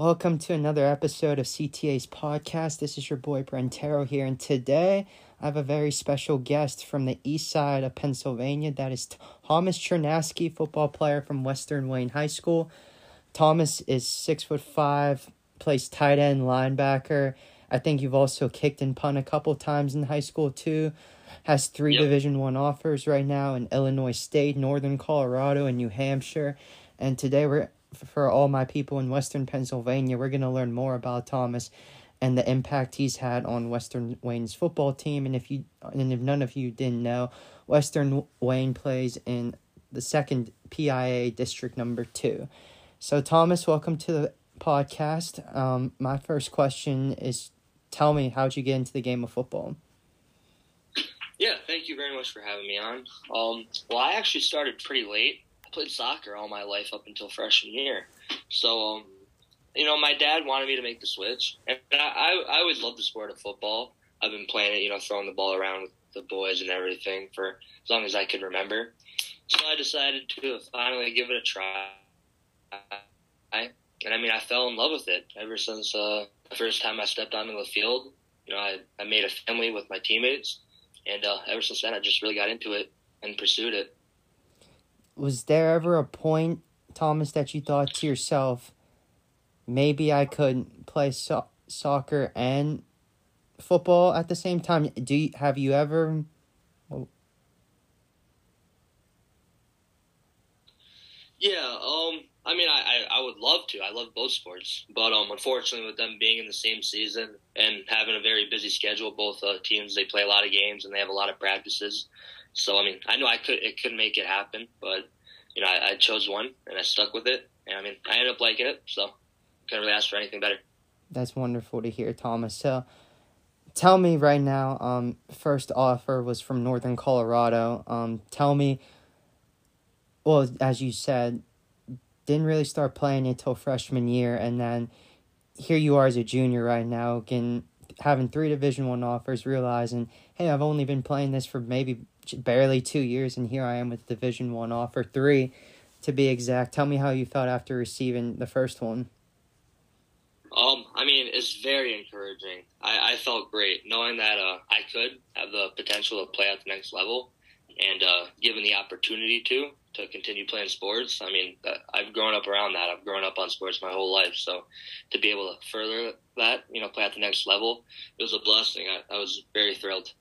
Welcome to another episode of CTA's podcast. This is your boy Brentero here, and today I have a very special guest from the east side of Pennsylvania. That is Thomas Chernasky, football player from Western Wayne High School. Thomas is six foot five, plays tight end, linebacker. I think you've also kicked and punt a couple times in high school too. Has three Yep. Division One offers right now in Illinois State, Northern Colorado, and New Hampshire. And today we're for all my people in Western Pennsylvania, we're gonna learn more about Thomas and the impact he's had on Western Wayne's football team. And if you and if none of you didn't know, Western Wayne plays in the second PIA district number two. So Thomas, welcome to the podcast. Um, my first question is, tell me how'd you get into the game of football? Yeah, thank you very much for having me on. Um, well, I actually started pretty late. I played soccer all my life up until freshman year. So, um, you know, my dad wanted me to make the switch, and I, I, I always loved the sport of football. I've been playing it, you know, throwing the ball around with the boys and everything for as long as I could remember. So I decided to finally give it a try. And I mean, I fell in love with it ever since uh, the first time I stepped onto the field. You know, I, I made a family with my teammates, and uh, ever since then, I just really got into it and pursued it. Was there ever a point, Thomas, that you thought to yourself, maybe I could play so- soccer and football at the same time? Do you, have you ever? Yeah, um, I mean, I, I, I would love to. I love both sports, but um, unfortunately, with them being in the same season and having a very busy schedule, both uh, teams they play a lot of games and they have a lot of practices. So I mean, I know I could it could make it happen, but you know, I, I chose one and I stuck with it, and I mean, I ended up liking it. So couldn't really ask for anything better. That's wonderful to hear, Thomas. So, tell me right now. Um, first offer was from Northern Colorado. Um, tell me. Well, as you said, didn't really start playing until freshman year, and then here you are as a junior right now, getting having three Division One offers, realizing, hey, I've only been playing this for maybe barely two years, and here I am with Division One offer three, to be exact. Tell me how you felt after receiving the first one. Um, I mean, it's very encouraging. I, I felt great knowing that uh, I could have the potential to play at the next level, and uh, given the opportunity to to continue playing sports. I mean, uh, I've grown up around that. I've grown up on sports my whole life, so to be able to further that, you know, play at the next level, it was a blessing. I, I was very thrilled.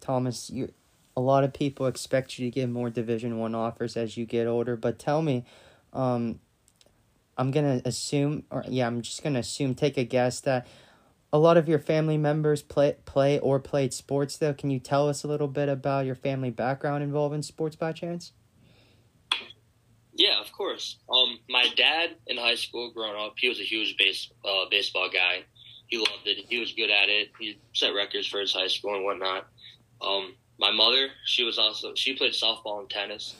Thomas, you a lot of people expect you to get more Division One offers as you get older, but tell me, um, I'm gonna assume, or yeah, I'm just gonna assume, take a guess that a lot of your family members play play or played sports. Though, can you tell us a little bit about your family background involving sports by chance? Yeah, of course. Um, my dad in high school, growing up, he was a huge base uh, baseball guy. He loved it. He was good at it. He set records for his high school and whatnot. Um, my mother, she was also she played softball and tennis.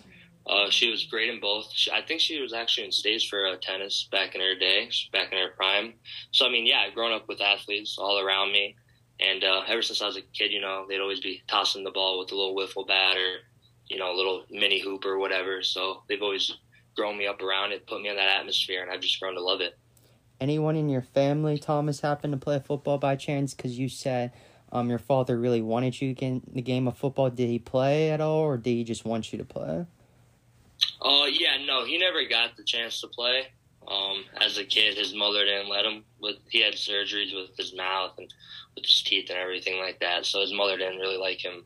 Uh, she was great in both. She, I think she was actually in states for uh, tennis back in her day, back in her prime. So I mean, yeah, I've grown up with athletes all around me, and uh, ever since I was a kid, you know, they'd always be tossing the ball with a little wiffle bat or you know, a little mini hoop or whatever. So they've always grown me up around it, put me in that atmosphere, and I've just grown to love it. Anyone in your family, Thomas, happen to play football by chance? Because you said um, your father really wanted you to get in the game of football. Did he play at all, or did he just want you to play? Oh uh, yeah, no, he never got the chance to play. Um, as a kid, his mother didn't let him. But he had surgeries with his mouth and with his teeth and everything like that. So his mother didn't really like him,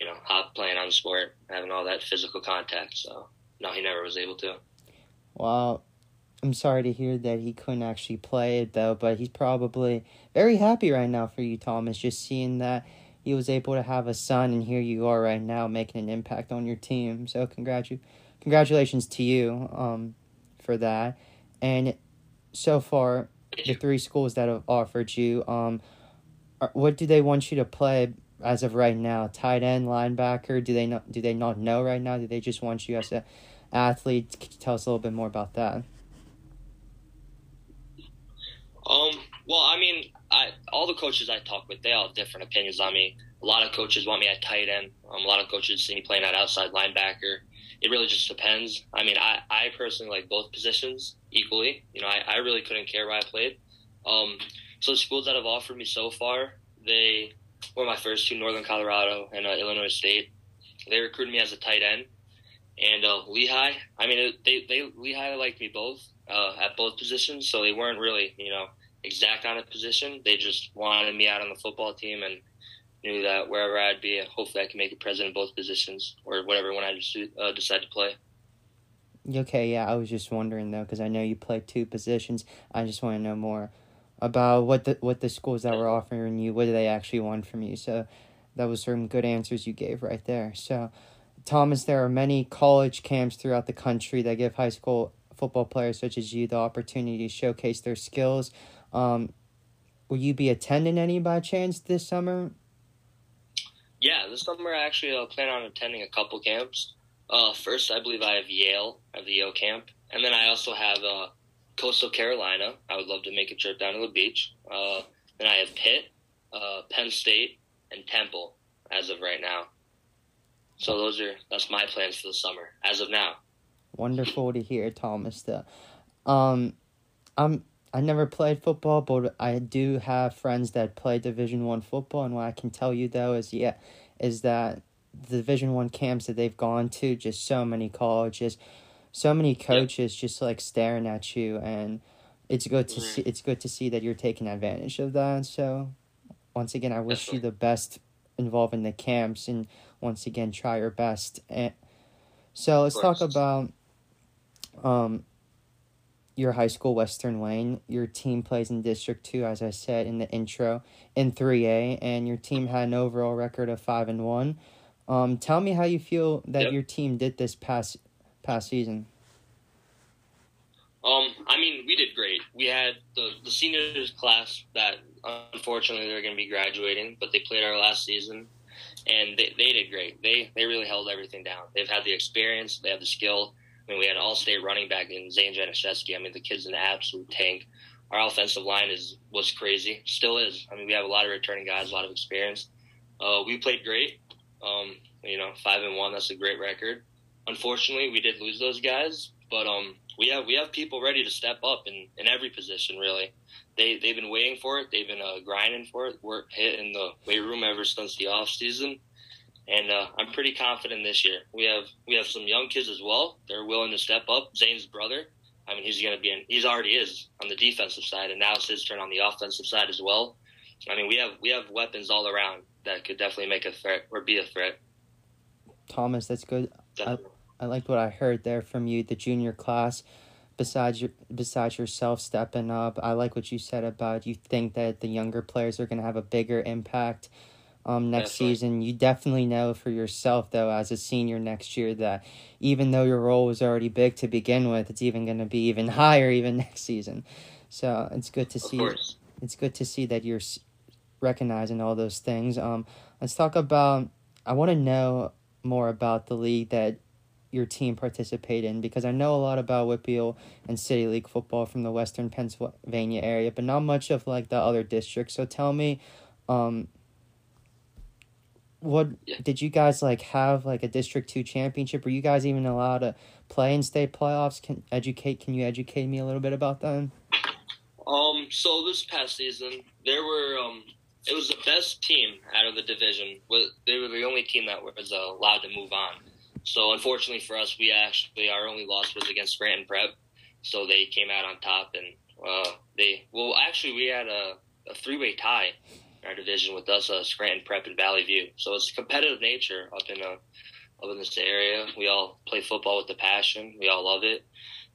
you know, hop playing on sport, having all that physical contact. So no, he never was able to. Well, I'm sorry to hear that he couldn't actually play it though, but he's probably very happy right now for you, Thomas, just seeing that he was able to have a son and here you are right now making an impact on your team. So congratu- congratulations to you um, for that. And so far, the three schools that have offered you, um, are, what do they want you to play as of right now? Tight end, linebacker? Do they not? Do they not know right now? Do they just want you as a athlete? Could you tell us a little bit more about that? Um. Well, I mean, I all the coaches I talk with, they all have different opinions on me. A lot of coaches want me at tight end. Um, a lot of coaches see me playing at outside linebacker, it really just depends. I mean, I, I personally like both positions equally. You know, I, I really couldn't care where I played. Um, so the schools that have offered me so far, they were my first two, Northern Colorado and uh, Illinois State. They recruited me as a tight end, and uh, Lehigh. I mean, they they Lehigh liked me both uh, at both positions, so they weren't really you know exact on a position. They just wanted me out on the football team and knew that wherever I'd be, hopefully I can make it president in both positions or whatever when I uh, decide to play. Okay, yeah, I was just wondering though because I know you play two positions. I just want to know more about what the what the schools that were offering you, what do they actually want from you. So that was some good answers you gave right there. So Thomas, there are many college camps throughout the country that give high school football players such as you the opportunity to showcase their skills. Um, will you be attending any by chance this summer? Yeah, this summer I actually uh, plan on attending a couple camps. Uh, first, I believe I have Yale, I have the Yale camp, and then I also have uh, Coastal Carolina. I would love to make a trip down to the beach. Uh, then I have Pitt, uh, Penn State, and Temple as of right now. So those are that's my plans for the summer as of now. Wonderful to hear, Thomas. The, um, I'm I never played football, but I do have friends that play Division One football, and what I can tell you though is yeah, is that the Division One camps that they've gone to, just so many colleges, so many coaches, yep. just like staring at you, and it's good to mm-hmm. see. It's good to see that you're taking advantage of that. So, once again, I wish you the best involved in the camps, and once again, try your best. And so let's talk about um your high school Western Wayne. Your team plays in District 2 as I said in the intro in 3A and your team had an overall record of 5 and 1. Um tell me how you feel that yep. your team did this past past season. Um I mean, we did great. We had the the seniors class that unfortunately they're going to be graduating, but they played our last season and they, they did great. They they really held everything down. They've had the experience, they have the skill I mean, we had all-state running back in Zane Januszewski. I mean, the kid's an absolute tank. Our offensive line is was crazy, still is. I mean, we have a lot of returning guys, a lot of experience. Uh, we played great. Um, you know, five and one. That's a great record. Unfortunately, we did lose those guys, but um, we have we have people ready to step up in, in every position. Really, they they've been waiting for it. They've been uh, grinding for it. We're hit in the weight room ever since the off season and uh, I'm pretty confident this year. We have we have some young kids as well. They're willing to step up. Zane's brother, I mean, he's going to be in. He's already is on the defensive side, and now it's his turn on the offensive side as well. I mean, we have we have weapons all around that could definitely make a threat or be a threat. Thomas, that's good. I, I liked what I heard there from you, the junior class. Besides your, besides yourself stepping up, I like what you said about you think that the younger players are going to have a bigger impact um, next definitely. season. You definitely know for yourself, though, as a senior next year, that even though your role was already big to begin with, it's even going to be even higher even next season. So it's good to of see. Course. It's good to see that you're recognizing all those things. Um, let's talk about. I want to know more about the league that your team participate in because I know a lot about WPIAL and City League football from the Western Pennsylvania area, but not much of like the other districts. So tell me, um, what did you guys like have like a district 2 championship? Were you guys even allowed to play in state playoffs? Can educate can you educate me a little bit about that um so this past season there were um it was the best team out of the division they were the only team that was uh, allowed to move on. So unfortunately for us we actually our only loss was against scranton prep. So they came out on top and uh, they well actually we had a, a three-way tie our division with us, uh, Scranton Prep and Valley View. So it's competitive nature up in uh, up in this area. We all play football with a passion. We all love it,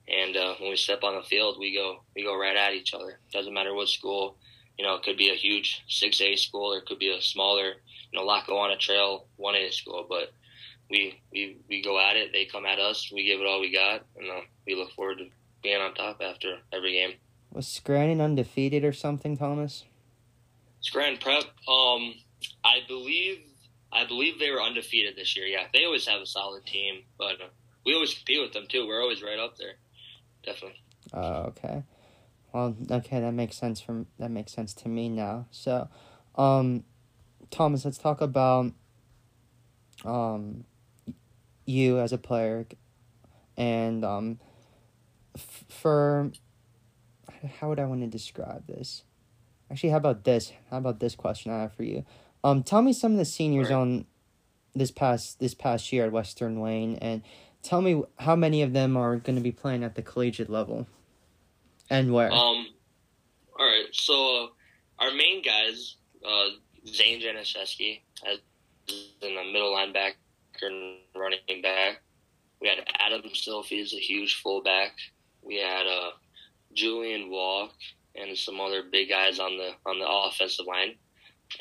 and uh, when we step on the field, we go we go right at each other. Doesn't matter what school. You know, it could be a huge six A school, or it could be a smaller, you know, Lackawanna Trail one A school. But we we we go at it. They come at us. We give it all we got, and uh, we look forward to being on top after every game. Was Scranton undefeated or something, Thomas? Scranton Prep. Um, I believe I believe they were undefeated this year. Yeah, they always have a solid team, but uh, we always compete with them too. We're always right up there. Definitely. Oh, okay. Well, okay, that makes sense from that makes sense to me now. So, um, Thomas, let's talk about um you as a player, and um, f- for how would I want to describe this? Actually, how about this? How about this question I have for you? Um, tell me some of the seniors Right. on this past this past year at Western Wayne, and tell me how many of them are going to be playing at the collegiate level, and where. Um, all right. So uh, our main guys, uh, Zane Januszewski as in the middle linebacker and running back. We had Adam Silphy as a huge fullback. We had uh, Julian Walk and some other big guys on the on the offensive line.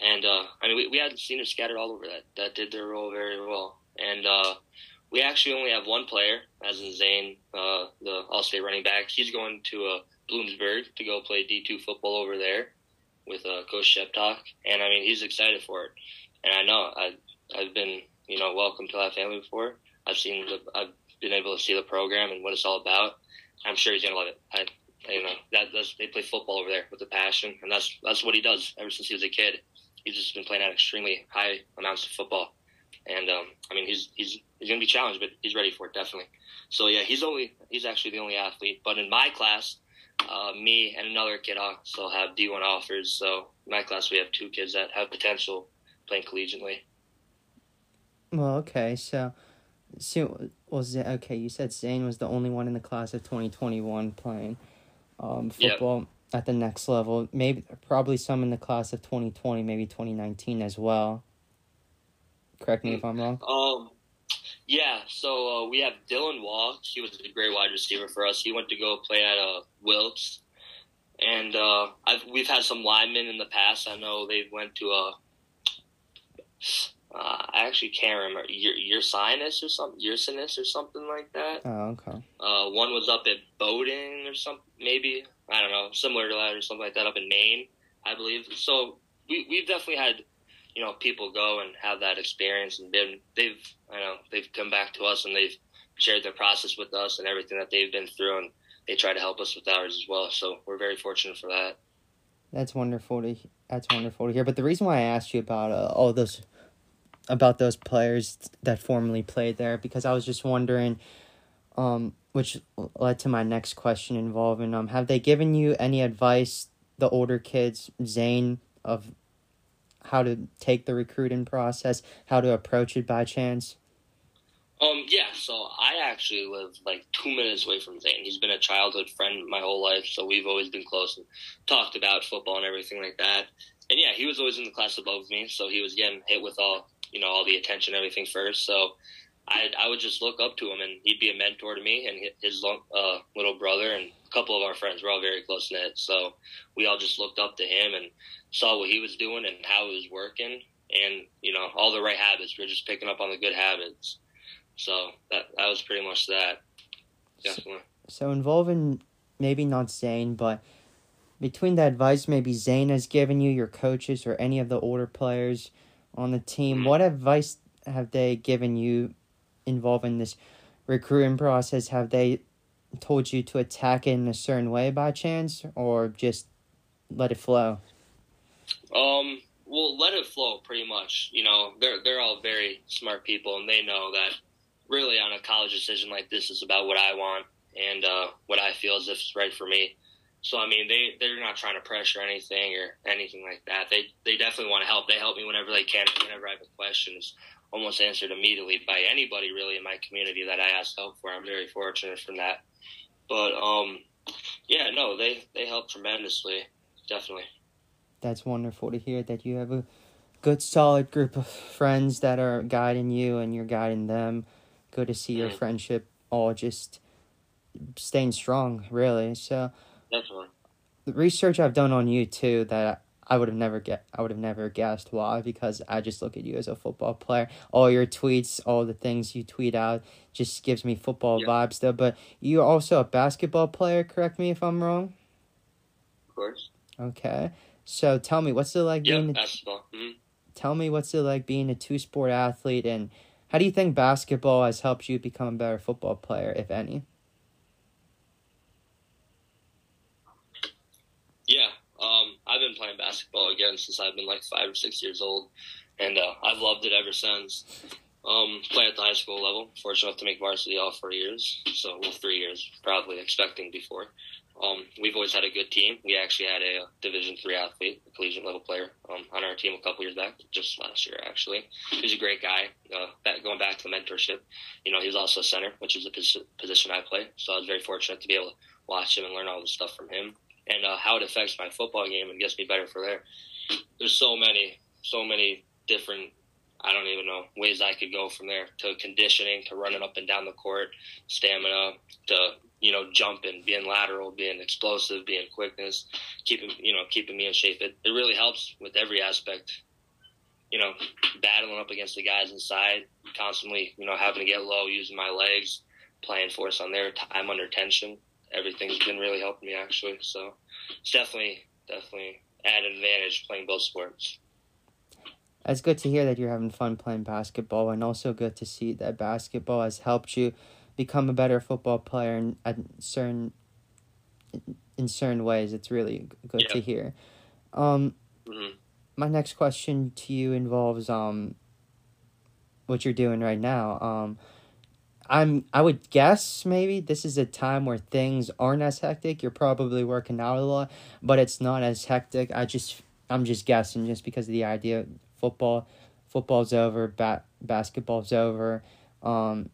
And uh, I mean, we, we had seniors scattered all over that that did their role very well. And uh, we actually only have one player, as in Zane, uh, the All-State running back. He's going to uh, Bloomsburg to go play D2 football over there with uh, Coach Sheptock. And I mean, he's excited for it. And I know I I've been you know welcome to that family before. I've seen the I've been able to see the program and what it's all about. I'm sure he's gonna love it. I you know that that's, they play football over there with a passion, and that's that's what he does ever since he was a kid. He's just been playing at extremely high amounts of football, and um, I mean he's he's he's gonna be challenged, but he's ready for it definitely. So yeah, he's only he's actually the only athlete. But in my class, uh, me and another kid also have D1 offers. So in my class we have two kids that have potential playing collegiately. Well, okay, so, so was okay. You said Zane was the only one in the class of twenty twenty one playing um, Yep. football at the next level. Maybe probably some in the class of twenty twenty, maybe twenty nineteen as well. Correct me if I'm wrong. Um, yeah. So uh, we have Dylan Walk. He was a great wide receiver for us. He went to go play at uh, Wilkes, and uh, I've, we've had some linemen in the past. I know they went to a. Uh, I actually can't remember your Ursinus or something, Ursinus or something like that. Oh, okay. Uh, one was up at Bowdoin or something, maybe I don't know, similar to that or something like that up in Maine, I believe. So we we've definitely had, you know, people go and have that experience, and been they've I know they've come back to us and they've shared their process with us and everything that they've been through, and they try to help us with ours as well. So we're very fortunate for that. That's wonderful to that's wonderful to hear. But the reason why I asked you about uh, all those about those players that formerly played there because I was just wondering, um, which led to my next question involving um, have they given you any advice, the older kids, Zane, of how to take the recruiting process, how to approach it by chance? Um, yeah, so I actually live like two minutes away from Zane. He's been a childhood friend my whole life, so we've always been close and talked about football and everything like that. And yeah, he was always in the class above me, so he was getting hit with all you know all the attention, everything first. So I I would just look up to him, and he'd be a mentor to me and his uh, little brother and a couple of our friends. We're all very close knit, so we all just looked up to him and saw what he was doing and how he was working, and you know all the right habits. We're just picking up on the good habits. So that that was pretty much that. Definitely. So involving maybe not Zane, but between the advice maybe Zane has given you, your coaches, or any of the older players on the team, Mhm. what advice have they given you involving this recruiting process? Have they told you to attack it in a certain way by chance, or just let it flow? Um. Well, let it flow. Pretty much. You know, they're they're all very smart people, and they know that really on a college decision like this is about what I want and uh, what I feel as if it's right for me. So I mean, they they're not trying to pressure anything or anything like that. They they definitely want to help. They help me whenever they can. Whenever I have a question, it's almost answered immediately by anybody really in my community that I ask help for. I'm very fortunate from that. But um, yeah, no, they they help tremendously. Definitely. That's wonderful to hear that you have a good, solid group of friends that are guiding you and you're guiding them. Good to see your Mhm. friendship all just staying strong, really. So Definitely. the research I've done on you too that I would have never get I would have never guessed why because I just look at you as a football player. All your tweets, all the things you tweet out just gives me football Yeah. vibes though. But you're also a basketball player, correct me if I'm wrong? Of course. Okay. So tell me what's it like Yeah, being a basketball. hmm tell me what's it like being a two sport athlete and how do you think basketball has helped you become a better football player, if any? Yeah, um, I've been playing basketball again since I've been like five or six years old, and uh, I've loved it ever since. Um, play at the high school level. Fortunate enough to make varsity all four years, so well, three years, probably expecting before. Um, we've always had a good team. We actually had a, a Division three athlete, a collegiate level player, um, on our team a couple years back, just last year actually. He's a great guy. Uh, going back to the mentorship, you know, he was also a center, which is pos- position I play. So I was very fortunate to be able to watch him and learn all the stuff from him, and uh, how it affects my football game and gets me better for there. There's so many, so many different I don't even know ways I could go from there to conditioning, to running up and down the court, stamina, to you know jumping, being lateral, being explosive, being quickness, keeping you know keeping me in shape. It it really helps with every aspect. You know, battling up against the guys inside, constantly you know having to get low, using my legs, playing force on their time under tension. Everything's been really helping me actually. So it's definitely definitely added advantage playing both sports it's good to hear that you're having fun playing basketball and also good to see that basketball has helped you become a better football player in, in certain in certain ways it's really good yeah. to hear um mm-hmm. my next question to you involves um what you're doing right now um I'm I would guess maybe this is a time where things aren't as hectic. You're probably working out a lot, but it's not as hectic. I just I'm just guessing just because of the idea football football's over, bat basketball's over. Um,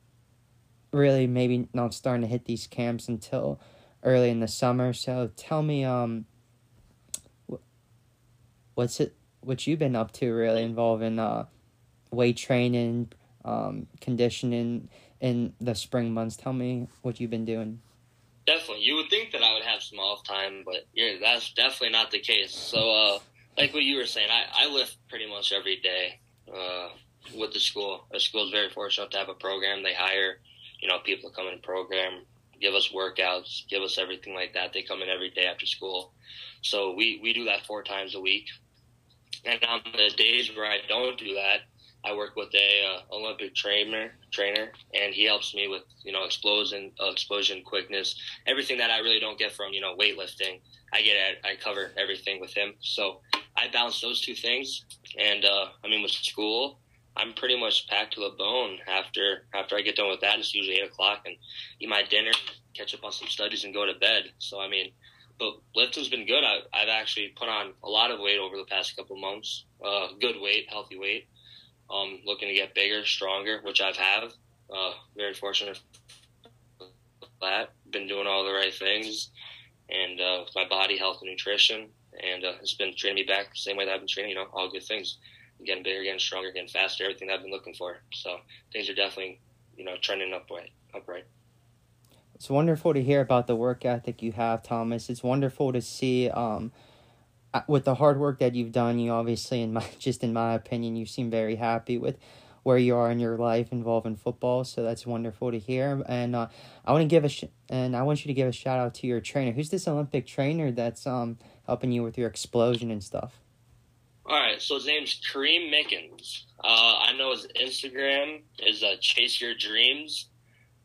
really, maybe not starting to hit these camps until early in the summer. So tell me, um, what's it? What you've been up to? Really involving uh, weight training, um, conditioning in the spring months. Tell me what you've been doing. Definitely, you would think that I would have some off time, but yeah, that's definitely not the case. So, uh, like what you were saying, I, I lift pretty much every day uh, with the school. The school is very fortunate to have a program. They hire, you know, people to come in and program, give us workouts, give us everything like that. They come in every day after school. So we, we do that four times a week. And on the days where I don't do that, I work with a uh, Olympic trainer, trainer, and he helps me with you know explosion, explosion, quickness, everything that I really don't get from you know weightlifting. I get it. I cover everything with him. So I balance those two things, and uh, I mean with school, I'm pretty much packed to the bone after after I get done with that. It's usually eight o'clock, and eat my dinner, catch up on some studies, and go to bed. So I mean, but lifting's been good. I, I've actually put on a lot of weight over the past couple months. Uh, good weight, healthy weight. Um, looking to get bigger, stronger, which I've have. Uh, very fortunate that. Been doing all the right things, and uh, with my body, health, and nutrition and uh, it's been training me back the same way that I've been training. You know, all good things, getting bigger, getting stronger, getting faster, everything that I've been looking for. So things are definitely, you know, trending upright. Upright. It's wonderful to hear about the work ethic you have, Thomas. It's wonderful to see. Um, with the hard work that you've done, you obviously, in my just in my opinion, you seem very happy with where you are in your life involving football. So that's wonderful to hear. And uh, I want to give a sh- and I want you to give a shout out to your trainer. Who's this Olympic trainer that's um helping you with your explosion and stuff? All right, so his name's Kareem Mickens. Uh, I know his Instagram is uh, Chase Your Dreams,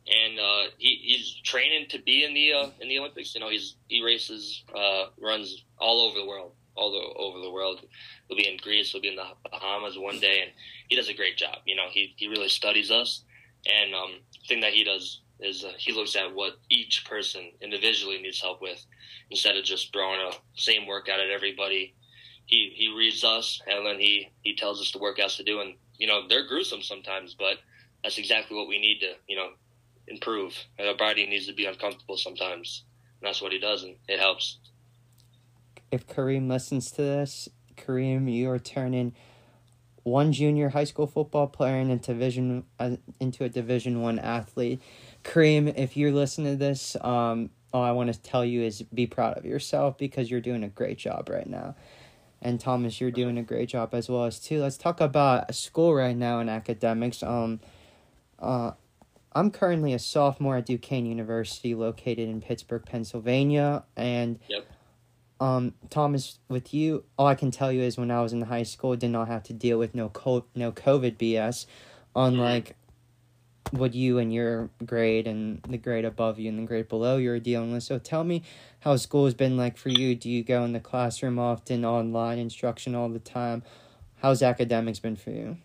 and uh, he, he's training to be in the uh, in the Olympics. You know, he's he races, uh, runs all over the world, all the, over the world. He'll be in Greece, he'll be in the Bahamas one day, and he does a great job. You know, he he really studies us, and um, thing that he does is uh, he looks at what each person individually needs help with instead of just throwing a same workout at everybody. He he reads us and then he he tells us the workouts to do, and you know they're gruesome sometimes, but that's exactly what we need to you know improve. And our body needs to be uncomfortable sometimes, and that's what he does, and it helps. If Kareem listens to this, Kareem, you are turning one junior high school football player into division uh, into a division one athlete. Kareem, if you're listening to this, um, all I want to tell you is be proud of yourself because you're doing a great job right now. And Thomas, you're doing a great job as well as too. Let's talk about school right now and academics. Um, uh, I'm currently a sophomore at Duquesne University, located in Pittsburgh, Pennsylvania. And yep. um, Thomas, with you, all I can tell you is when I was in high school, did not have to deal with no co- no COVID BS, unlike what you and your grade and the grade above you and the grade below you are dealing with. So tell me how school has been like for you. Do you go in the classroom often, online instruction all the time? How's academics been for you?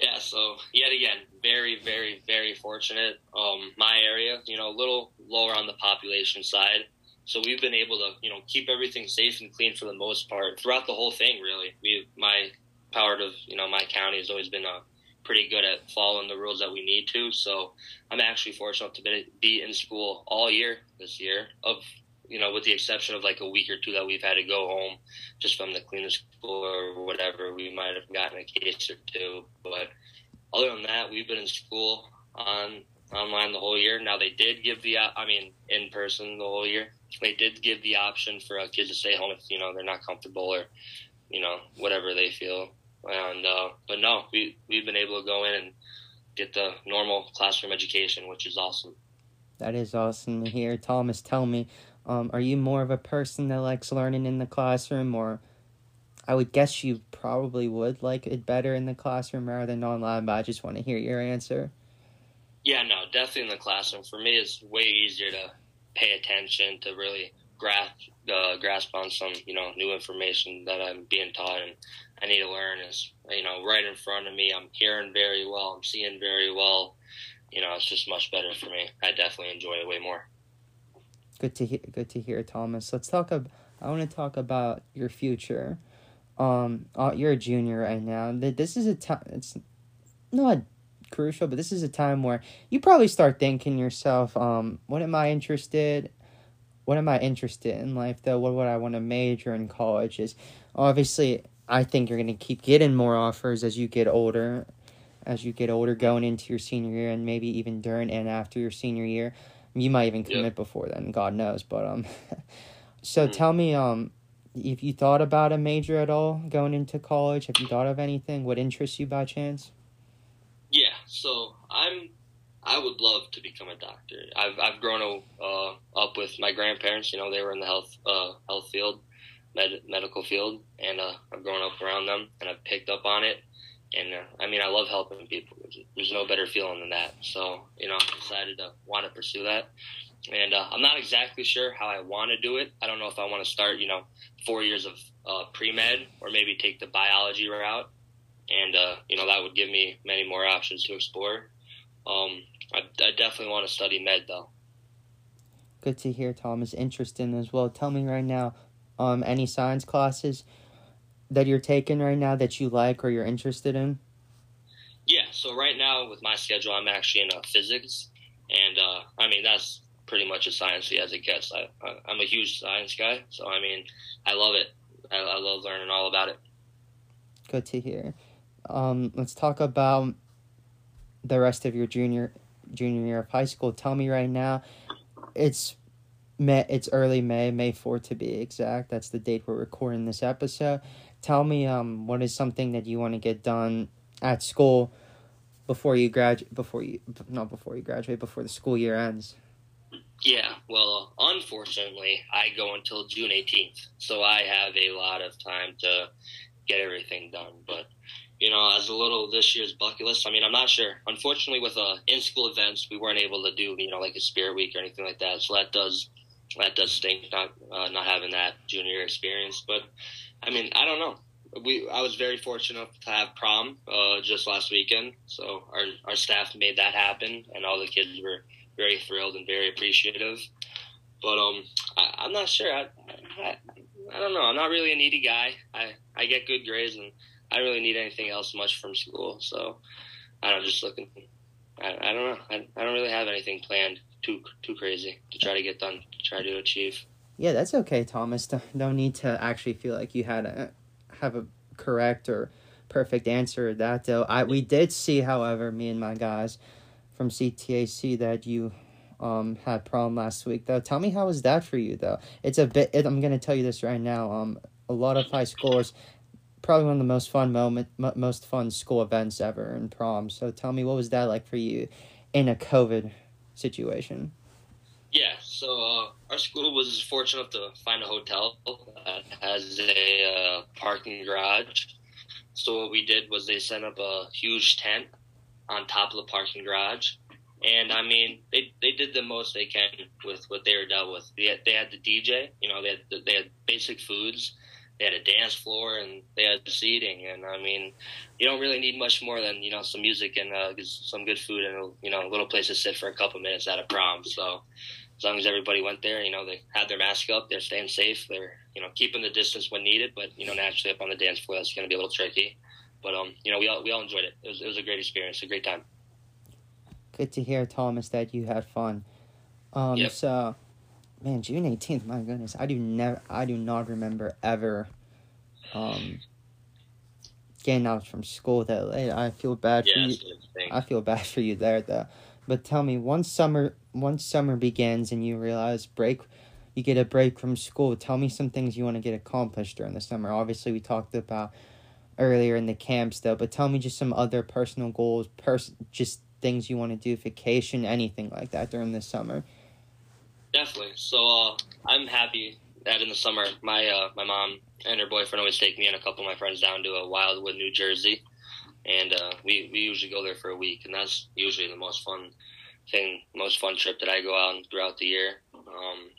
Yeah, so yet again, very, very, very fortunate. Um, my area, you know, a little lower on the population side, so we've been able to, you know, keep everything safe and clean for the most part throughout the whole thing. Really, we my part of you know my county has always been uh, pretty good at following the rules that we need to. So I'm actually fortunate to be in school all year this year. Of you know, with the exception of like a week or two that we've had to go home just from the cleanest school or whatever, we might have gotten a case or two. But other than that, we've been in school on online the whole year. Now they did give the, I mean, in person the whole year. They did give the option for uh, kids to stay home if you know they're not comfortable or you know whatever they feel. And uh, but no, we we've been able to go in and get the normal classroom education, which is awesome. That is awesome to hear. Thomas, tell me, um, are you more of a person that likes learning in the classroom, or I would guess you probably would like it better in the classroom rather than online, but I just want to hear your answer. Yeah, no, definitely in the classroom. For me, it's way easier to pay attention to really grasp uh, grasp on some you know new information that I'm being taught and I need to learn is you know right in front of me. I'm hearing very well. I'm seeing very well. You know, it's just much better for me. I definitely enjoy it way more. Good to hear. Good to hear, Thomas. Let's talk. Ab- I want to talk about your future. Um, uh, you're a junior right now. This is a time. It's not crucial, but this is a time where you probably start thinking yourself, um, what am I interested? What am I interested in life though? What would I want to major in college? Is obviously I think you're gonna keep getting more offers as you get older, as you get older, going into your senior year, and maybe even during and after your senior year. You might even commit yep. before then, God knows. But um, so mm. tell me um, if you thought about a major at all going into college. Have you thought of anything? What interests you by chance? Yeah, so I'm. I would love to become a doctor. I've I've grown uh, up with my grandparents. You know, they were in the health uh, health field, med- medical field, and uh, I've grown up around them, and I've picked up on it and uh, I mean, I love helping people. There's no better feeling than that. So, you know, I decided to want to pursue that. And uh, I'm not exactly sure how I want to do it. I don't know if I want to start, you know, four years of uh, pre med or maybe take the biology route. And, uh, you know, that would give me many more options to explore. Um, I, I definitely want to study med, though. Good to hear, Tom is interested as well. Tell me right now, um, any science classes that you're taking right now that you like or you're interested in? Yeah, so right now with my schedule, I'm actually in uh, physics, and uh, I mean that's pretty much as sciencey as it gets. I, I, am a huge science guy, so I mean I love it. I, I love learning all about it. Good to hear. Um, let's talk about the rest of your junior junior year of high school. Tell me right now, it's May, it's early May, May 4th to be exact. That's the date we're recording this episode tell me um what is something that you want to get done at school before you graduate before you not before you graduate before the school year ends yeah well unfortunately i go until june 18th so i have a lot of time to get everything done but you know as a little this year's bucket list i mean i'm not sure unfortunately with uh in school events we weren't able to do you know like a spirit week or anything like that so that does that does stink not uh, not having that junior experience but I mean, I don't know. We I was very fortunate to have prom uh, just last weekend, so our our staff made that happen, and all the kids were very thrilled and very appreciative. But um, I, am not sure. I, I, I don't know. I'm not really a needy guy. I I get good grades, and I don't really need anything else much from school. So I don't just looking. I, I don't know. I, I don't really have anything planned too too crazy to try to get done, to try to achieve. Yeah, that's okay, Thomas. Don't need to actually feel like you had a have a correct or perfect answer to that though. I we did see, however, me and my guys from CTAC that you um had prom last week though. Tell me how was that for you though? It's a bit. It, I'm gonna tell you this right now. Um, a lot of high schoolers, probably one of the most fun moment, m- most fun school events ever in prom. So tell me, what was that like for you in a COVID situation? Yeah, so uh, our school was fortunate enough to find a hotel that has a uh, parking garage. So what we did was they set up a huge tent on top of the parking garage, and I mean they they did the most they can with what they were dealt with. They had, they had the DJ, you know, they had they had basic foods. they had a dance floor and they had seating. And I mean, you don't really need much more than you know some music and uh, some good food and you know a little place to sit for a couple minutes at a prom. So as long as everybody went there, you know they had their mask up, they're staying safe, they're you know keeping the distance when needed. But you know naturally up on the dance floor that's going to be a little tricky. But um, you know we all we all enjoyed it. It was it was a great experience, a great time. Good to hear, Thomas, that you had fun. Um, yep. so man, June eighteenth. My goodness, I do never, I do not remember ever, um, getting out from school that late. I feel bad yeah, for you. I feel bad for you there, though. But tell me, once summer, once summer begins and you realize break, you get a break from school. Tell me some things you want to get accomplished during the summer. Obviously, we talked about earlier in the camps, though. But tell me just some other personal goals, pers- just things you want to do, vacation, anything like that during the summer. Definitely. So uh, I'm happy that in the summer, my uh, my mom and her boyfriend always take me and a couple of my friends down to a Wildwood, New Jersey, and uh, we we usually go there for a week, and that's usually the most fun thing, most fun trip that I go out on throughout the year. Um,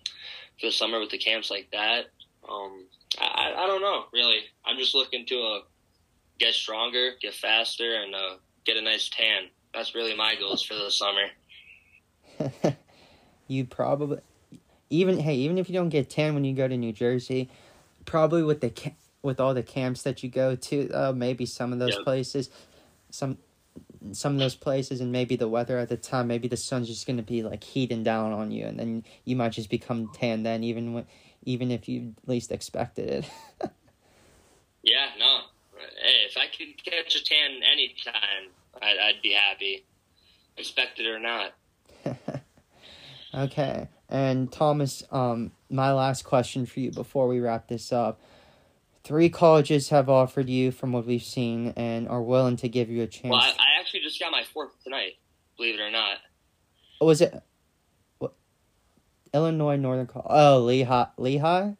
for the summer with the camps like that, um, I I don't know really. I'm just looking to uh, get stronger, get faster, and uh, get a nice tan. That's really my goals for the summer. you probably even hey even if you don't get tan when you go to New Jersey, probably with the with all the camps that you go to, uh, maybe some of those yep. places, some some of those places, and maybe the weather at the time, maybe the sun's just gonna be like heating down on you, and then you might just become tan then, even when even if you least expected it. yeah, no. Hey, if I could catch a tan anytime, I'd, I'd be happy, expected or not. Okay. And Thomas, um, my last question for you before we wrap this up. Three colleges have offered you, from what we've seen, and are willing to give you a chance. Well, I, I actually just got my fourth tonight, believe it or not. Was it what, Illinois Northern College? Oh, Lehigh. Lehigh.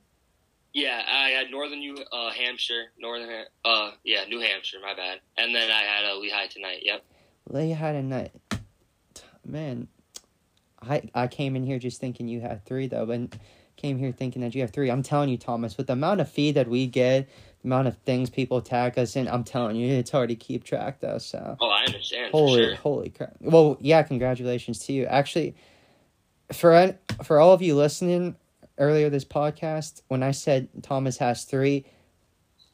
Yeah, I had Northern New uh, Hampshire, Northern, uh, yeah, New Hampshire. My bad. And then I had a uh, Lehigh tonight. Yep. Lehigh tonight. Man, I I came in here just thinking you had three though, but came here thinking that you have three. I'm telling you, Thomas, with the amount of feed that we get, the amount of things people tag us in, I'm telling you, it's hard to keep track though. So. Oh, I understand. Holy, sure. holy crap! Well, yeah, congratulations to you. Actually, for for all of you listening earlier this podcast, when I said Thomas has three,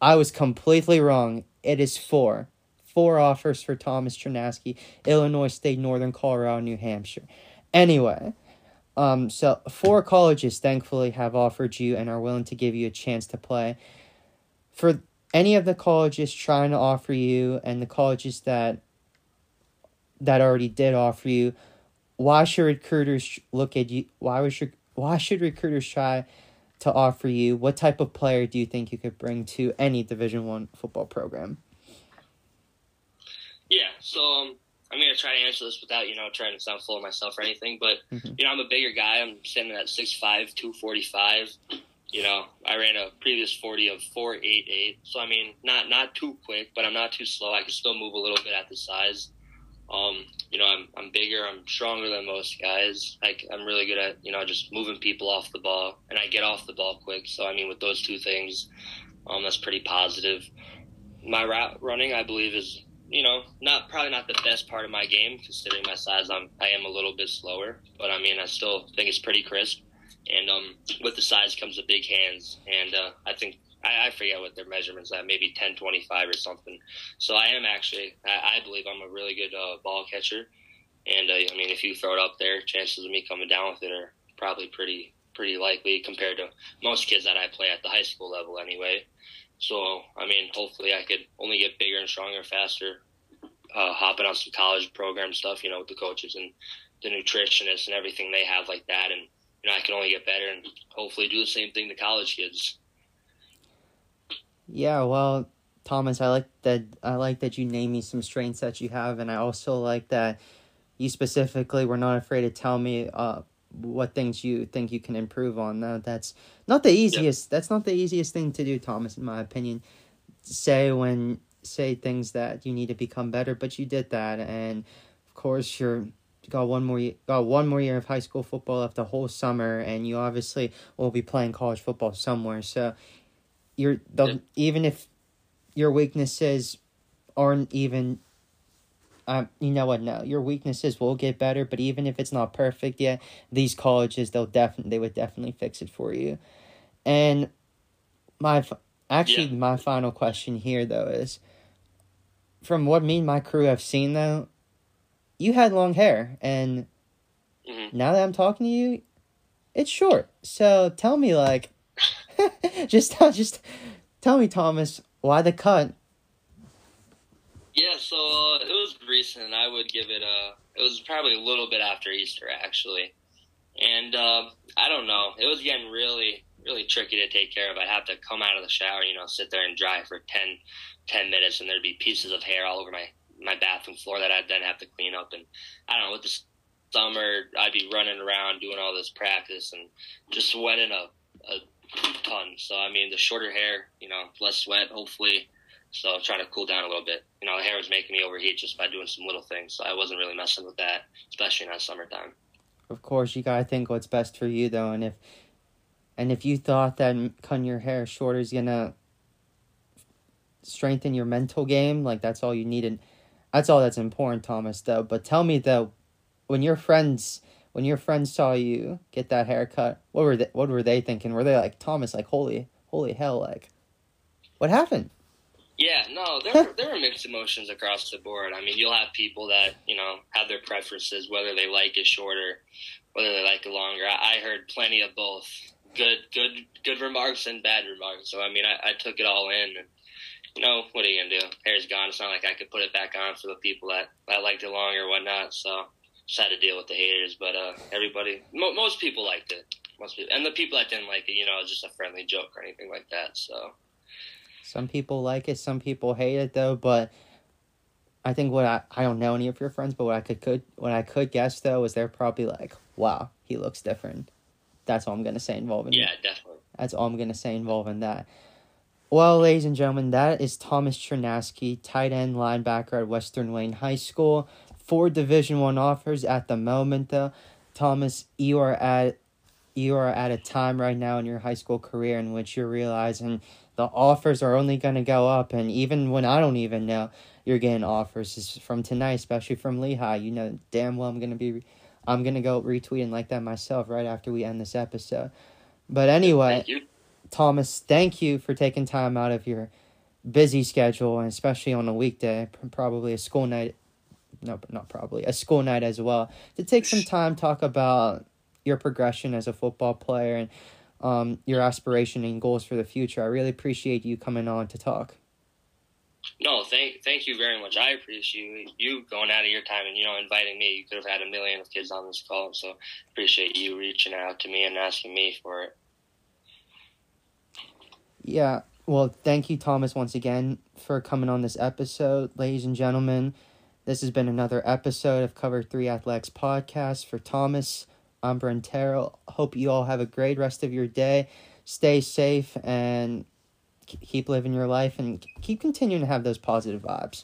I was completely wrong. It is four. Four offers for Thomas Chernasky, Illinois State, Northern Colorado, New Hampshire. Anyway, um, so four colleges thankfully have offered you and are willing to give you a chance to play. For any of the colleges trying to offer you and the colleges that that already did offer you, why should recruiters look at you? Why should why should recruiters try to offer you? What type of player do you think you could bring to any Division One football program? Yeah, so um, I'm gonna try to answer this without you know trying to sound full of myself or anything. But mm-hmm. you know, I'm a bigger guy. I'm standing at 6'5", 245. You know, I ran a previous forty of four eight eight. So I mean, not not too quick, but I'm not too slow. I can still move a little bit at the size. Um, you know, I'm I'm bigger. I'm stronger than most guys. I, I'm really good at you know just moving people off the ball, and I get off the ball quick. So I mean, with those two things, um, that's pretty positive. My route running, I believe, is you know, not probably not the best part of my game considering my size. I'm I am a little bit slower, but I mean I still think it's pretty crisp. And um, with the size comes the big hands, and uh, I think I, I forget what their measurements at maybe 10, 25 or something. So I am actually I, I believe I'm a really good uh, ball catcher, and uh, I mean if you throw it up there, chances of me coming down with it are probably pretty pretty likely compared to most kids that I play at the high school level anyway. So, I mean, hopefully I could only get bigger and stronger faster, uh, hopping on some college program stuff, you know, with the coaches and the nutritionists and everything they have like that. And, you know, I can only get better and hopefully do the same thing to college kids. Yeah, well, Thomas, I like that. I like that you name me some strengths that you have, and I also like that you specifically were not afraid to tell me uh, what things you think you can improve on. Now, that's not the easiest. Yep. That's not the easiest thing to do, Thomas. In my opinion, say when say things that you need to become better, but you did that, and of course you're got one more got one more year of high school football left the whole summer, and you obviously will be playing college football somewhere. So You're the even if your weaknesses aren't even um you know what no your weaknesses will get better but even if it's not perfect yet these colleges they'll definitely they would definitely fix it for you and my actually Yeah. my final question here though is from what me and my crew have seen though you had long hair and Mhm. now that i'm talking to you it's short so tell me like just just tell me thomas why the cut Yeah, so uh, it was recent. I would give it a. It was probably a little bit after Easter, actually, and uh, I don't know. It was getting really, really tricky to take care of. I'd have to come out of the shower, you know, sit there and dry for 10, 10 minutes, and there'd be pieces of hair all over my my bathroom floor that I'd then have to clean up. And I don't know, with the summer, I'd be running around doing all this practice and just sweating a, a ton. So I mean, the shorter hair, you know, less sweat, hopefully. So I'm trying to cool down a little bit. You know, the hair was making me overheat just by doing some little things. So I wasn't really messing with that, especially in that summertime. Of course, you gotta think what's best for you though, and if and if you thought that cutting your hair shorter is gonna strengthen your mental game, like that's all you needed. That's all that's important, Thomas. Though, but tell me though, when your friends when your friends saw you get that haircut, what were they what were they thinking? Were they like Thomas, like holy holy hell, like what happened? Yeah, no, there were, there were mixed emotions across the board. I mean, you'll have people that you know have their preferences, whether they like it shorter, whether they like it longer. I, I heard plenty of both, good, good, good remarks and bad remarks. So I mean, I, I took it all in. And, you know, what are you gonna do? Hair's gone. It's not like I could put it back on for the people that that liked it longer or whatnot. So just had to deal with the haters. But uh, everybody, mo- most people liked it. Most people, and the people that didn't like it, you know, it was just a friendly joke or anything like that. So. Some people like it, some people hate it though, but I think what I I don't know any of your friends, but what I could could what I could guess though is they're probably like, Wow, he looks different. That's all I'm gonna say involving Yeah, definitely. That's all I'm gonna say involving that. Well, ladies and gentlemen, that is Thomas Chernasky, tight end linebacker at Western Wayne High School. Four Division One offers at the moment, though. Thomas, you are at you are at a time right now in your high school career in which you're realizing the offers are only going to go up, and even when I don't even know, you're getting offers from tonight, especially from Lehigh. You know damn well I'm gonna be, I'm gonna go retweeting like that myself right after we end this episode. But anyway, Thank you. Thomas, thank you for taking time out of your busy schedule, and especially on a weekday, probably a school night. No, but not probably a school night as well. To take some time talk about your progression as a football player and um, your aspiration and goals for the future. I really appreciate you coming on to talk. No, thank thank you very much. I appreciate you going out of your time and you know inviting me. You could have had a million of kids on this call, so appreciate you reaching out to me and asking me for it. Yeah. Well, thank you, Thomas, once again for coming on this episode. Ladies and gentlemen, this has been another episode of Cover 3 Athletics Podcast. For Thomas, I'm Brent Terrell. Hope you all have a great rest of your day. Stay safe and keep living your life and keep continuing to have those positive vibes.